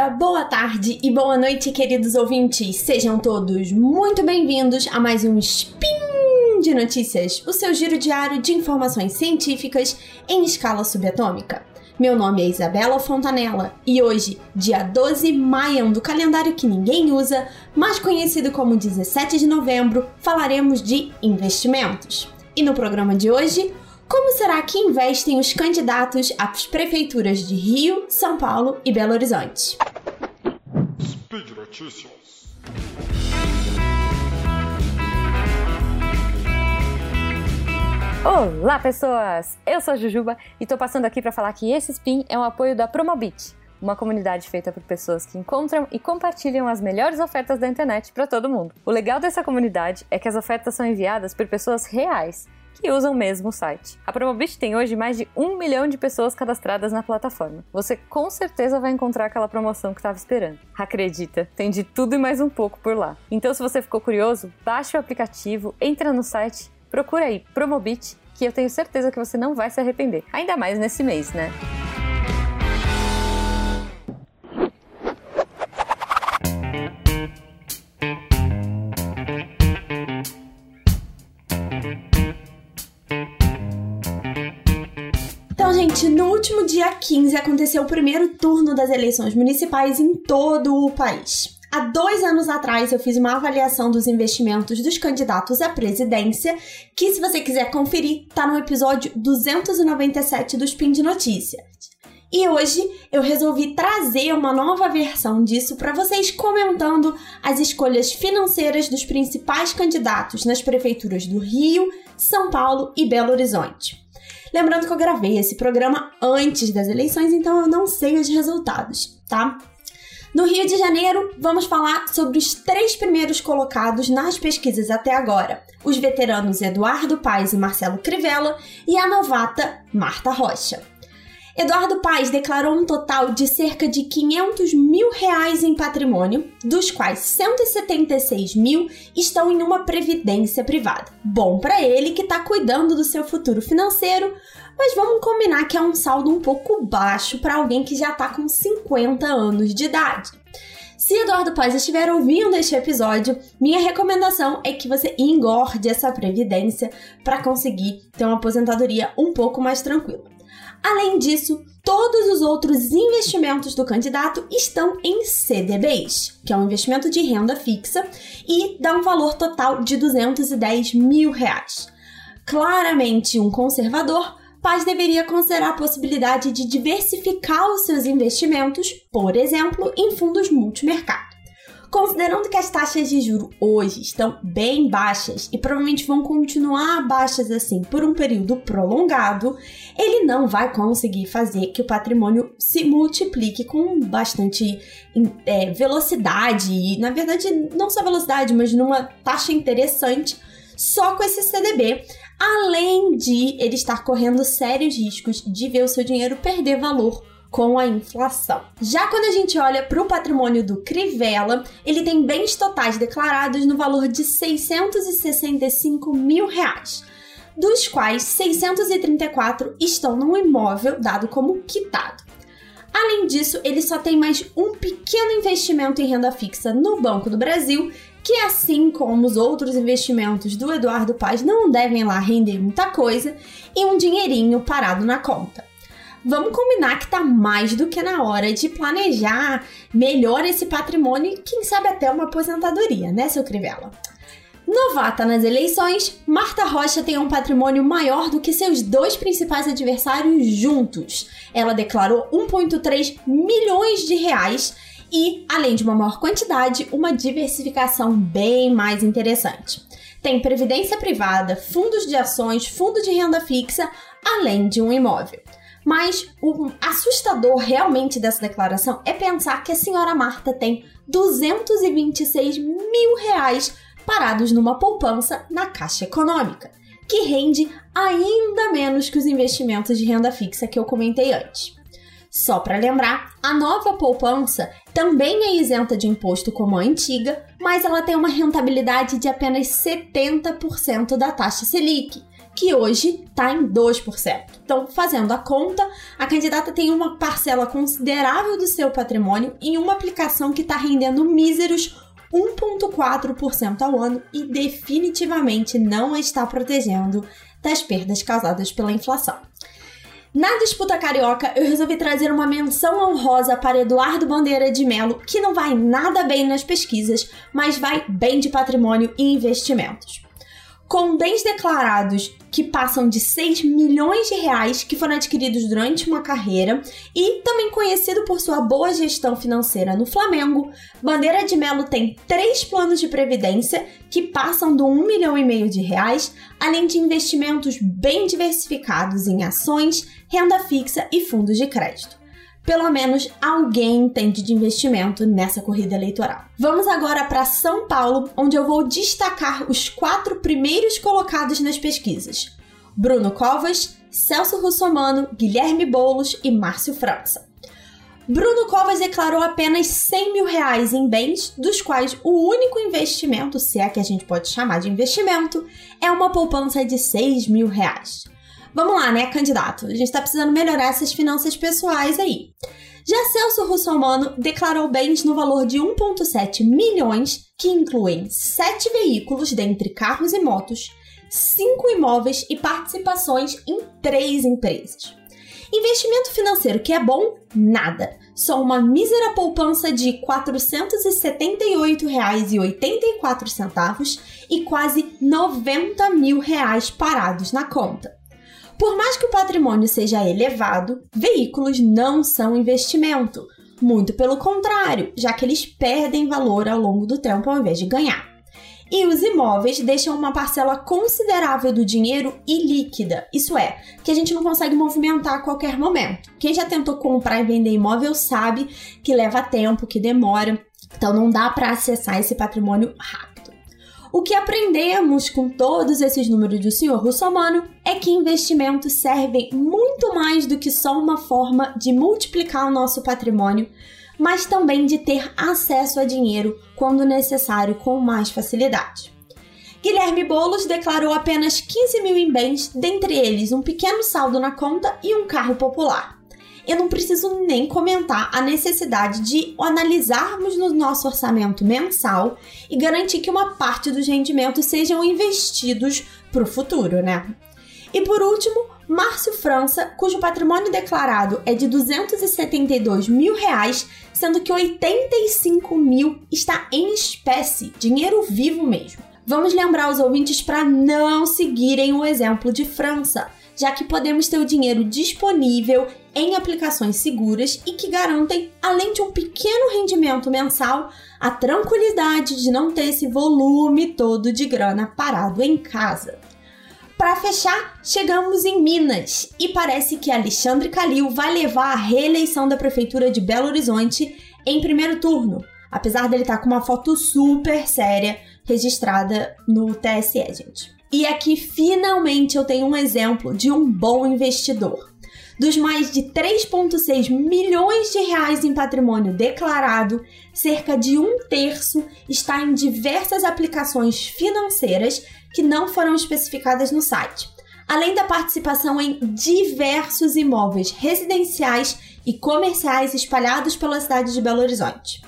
dia, boa tarde e boa noite, queridos ouvintes. Sejam todos muito bem-vindos a mais um Spin de Notícias, o seu giro diário de informações científicas em escala subatômica. Meu nome é Isabela Fontanella e hoje, dia 12 maio do calendário que ninguém usa, mais conhecido como 17 de novembro, falaremos de investimentos. E no programa de hoje, como será que investem os candidatos às prefeituras de Rio, São Paulo e Belo Horizonte? Notícias. Olá, pessoas! Eu sou a Jujuba e tô passando aqui para falar que esse spin é um apoio da Promobit, uma comunidade feita por pessoas que encontram e compartilham as melhores ofertas da internet para todo mundo. O legal dessa comunidade é que as ofertas são enviadas por pessoas reais que usam mesmo o site. A Promobit tem hoje mais de um milhão de pessoas cadastradas na plataforma. Você com certeza vai encontrar aquela promoção que estava esperando. Acredita, tem de tudo e mais um pouco por lá. Então, se você ficou curioso, baixe o aplicativo, entra no site, procura aí Promobit, que eu tenho certeza que você não vai se arrepender. Ainda mais nesse mês, né? No último dia 15 aconteceu o primeiro turno das eleições municipais em todo o país. Há dois anos atrás eu fiz uma avaliação dos investimentos dos candidatos à presidência, que se você quiser conferir, tá no episódio 297 do Spin de Notícias. E hoje eu resolvi trazer uma nova versão disso para vocês comentando as escolhas financeiras dos principais candidatos nas prefeituras do Rio, São Paulo e Belo Horizonte. Lembrando que eu gravei esse programa antes das eleições, então eu não sei os resultados, tá? No Rio de Janeiro, vamos falar sobre os três primeiros colocados nas pesquisas até agora: os veteranos Eduardo Paes e Marcelo Crivella e a novata Marta Rocha. Eduardo Paes declarou um total de cerca de 500 mil reais em patrimônio, dos quais 176 mil estão em uma previdência privada. Bom para ele que está cuidando do seu futuro financeiro, mas vamos combinar que é um saldo um pouco baixo para alguém que já está com 50 anos de idade. Se Eduardo Paz estiver ouvindo este episódio, minha recomendação é que você engorde essa previdência para conseguir ter uma aposentadoria um pouco mais tranquila. Além disso, todos os outros investimentos do candidato estão em CDBs, que é um investimento de renda fixa e dá um valor total de 210 mil reais. Claramente um conservador, Paz deveria considerar a possibilidade de diversificar os seus investimentos, por exemplo, em fundos multimercado. Considerando que as taxas de juro hoje estão bem baixas e provavelmente vão continuar baixas assim por um período prolongado, ele não vai conseguir fazer que o patrimônio se multiplique com bastante é, velocidade. E, na verdade, não só velocidade, mas numa taxa interessante só com esse CDB, além de ele estar correndo sérios riscos de ver o seu dinheiro perder valor com a inflação. Já quando a gente olha para o patrimônio do Crivella, ele tem bens totais declarados no valor de 665 mil reais, dos quais 634 estão num imóvel dado como quitado. Além disso, ele só tem mais um pequeno investimento em renda fixa no Banco do Brasil, que assim como os outros investimentos do Eduardo Paz não devem lá render muita coisa, e um dinheirinho parado na conta vamos combinar que tá mais do que na hora de planejar melhor esse patrimônio e quem sabe até uma aposentadoria, né, seu Crivella? Novata nas eleições, Marta Rocha tem um patrimônio maior do que seus dois principais adversários juntos. Ela declarou 1,3 milhões de reais e, além de uma maior quantidade, uma diversificação bem mais interessante. Tem previdência privada, fundos de ações, fundo de renda fixa, além de um imóvel. Mas o assustador realmente dessa declaração é pensar que a senhora Marta tem 226 mil reais parados numa poupança na Caixa Econômica, que rende ainda menos que os investimentos de renda fixa que eu comentei antes. Só para lembrar, a nova poupança também é isenta de imposto como a antiga, mas ela tem uma rentabilidade de apenas 70% da taxa Selic, que hoje está em 2%. Então, fazendo a conta, a candidata tem uma parcela considerável do seu patrimônio em uma aplicação que está rendendo míseros 1,4% ao ano e definitivamente não está protegendo das perdas causadas pela inflação. Na disputa carioca, eu resolvi trazer uma menção honrosa para Eduardo Bandeira de Melo, que não vai nada bem nas pesquisas, mas vai bem de patrimônio e investimentos com bens declarados que passam de 6 milhões de reais que foram adquiridos durante uma carreira e também conhecido por sua boa gestão financeira no Flamengo, Bandeira de Melo tem três planos de previdência que passam do 1 milhão e meio de reais, além de investimentos bem diversificados em ações, renda fixa e fundos de crédito pelo menos alguém entende de investimento nessa corrida eleitoral. Vamos agora para São Paulo, onde eu vou destacar os quatro primeiros colocados nas pesquisas: Bruno Covas, Celso Russomano, Guilherme Boulos e Márcio França. Bruno Covas declarou apenas 100 mil reais em bens, dos quais o único investimento, se é que a gente pode chamar de investimento, é uma poupança de 6 mil reais. Vamos lá, né, candidato? A gente tá precisando melhorar essas finanças pessoais aí. Já Celso Russomano declarou bens no valor de 1,7 milhões, que incluem sete veículos, dentre carros e motos, cinco imóveis e participações em três empresas. Investimento financeiro que é bom? Nada. Só uma mísera poupança de R$ 478,84 e quase 90 mil reais parados na conta. Por mais que o patrimônio seja elevado, veículos não são investimento. Muito pelo contrário, já que eles perdem valor ao longo do tempo ao invés de ganhar. E os imóveis deixam uma parcela considerável do dinheiro ilíquida, isso é, que a gente não consegue movimentar a qualquer momento. Quem já tentou comprar e vender imóvel sabe que leva tempo, que demora, então não dá para acessar esse patrimônio rápido. O que aprendemos com todos esses números do senhor Russomano é que investimentos servem muito mais do que só uma forma de multiplicar o nosso patrimônio, mas também de ter acesso a dinheiro quando necessário com mais facilidade. Guilherme Boulos declarou apenas 15 mil em bens, dentre eles um pequeno saldo na conta e um carro popular eu não preciso nem comentar a necessidade de analisarmos no nosso orçamento mensal e garantir que uma parte dos rendimentos sejam investidos para o futuro, né? E por último, Márcio França, cujo patrimônio declarado é de 272 mil reais, sendo que 85 mil está em espécie, dinheiro vivo mesmo. Vamos lembrar os ouvintes para não seguirem o exemplo de França já que podemos ter o dinheiro disponível em aplicações seguras e que garantem, além de um pequeno rendimento mensal, a tranquilidade de não ter esse volume todo de grana parado em casa. Para fechar, chegamos em Minas e parece que Alexandre Calil vai levar a reeleição da prefeitura de Belo Horizonte em primeiro turno, apesar dele estar tá com uma foto super séria registrada no TSE, gente. E aqui finalmente eu tenho um exemplo de um bom investidor. Dos mais de 3,6 milhões de reais em patrimônio declarado, cerca de um terço está em diversas aplicações financeiras que não foram especificadas no site, além da participação em diversos imóveis residenciais e comerciais espalhados pela cidade de Belo Horizonte.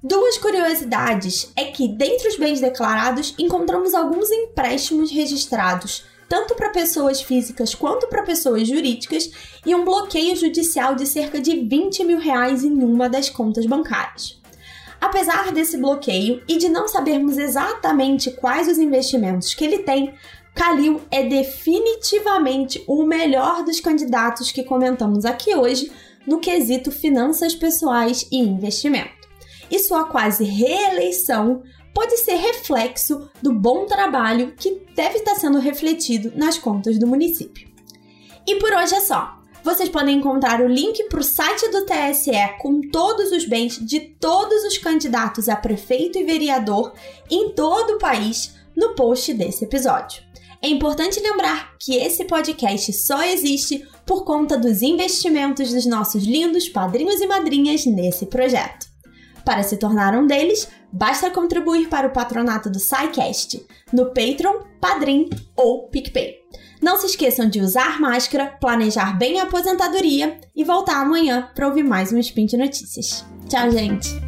Duas curiosidades é que, dentre os bens declarados, encontramos alguns empréstimos registrados, tanto para pessoas físicas quanto para pessoas jurídicas, e um bloqueio judicial de cerca de 20 mil reais em uma das contas bancárias. Apesar desse bloqueio e de não sabermos exatamente quais os investimentos que ele tem, Kalil é definitivamente o melhor dos candidatos que comentamos aqui hoje no quesito finanças pessoais e investimento e sua quase reeleição pode ser reflexo do bom trabalho que deve estar sendo refletido nas contas do município. E por hoje é só. Vocês podem encontrar o link para o site do TSE com todos os bens de todos os candidatos a prefeito e vereador em todo o país no post desse episódio. É importante lembrar que esse podcast só existe por conta dos investimentos dos nossos lindos padrinhos e madrinhas nesse projeto. Para se tornar um deles, basta contribuir para o patronato do SciCast no Patreon, Padrim ou PicPay. Não se esqueçam de usar máscara, planejar bem a aposentadoria e voltar amanhã para ouvir mais um Spin de Notícias. Tchau, gente!